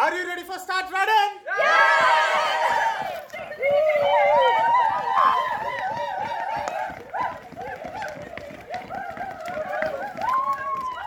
Are you ready for start running?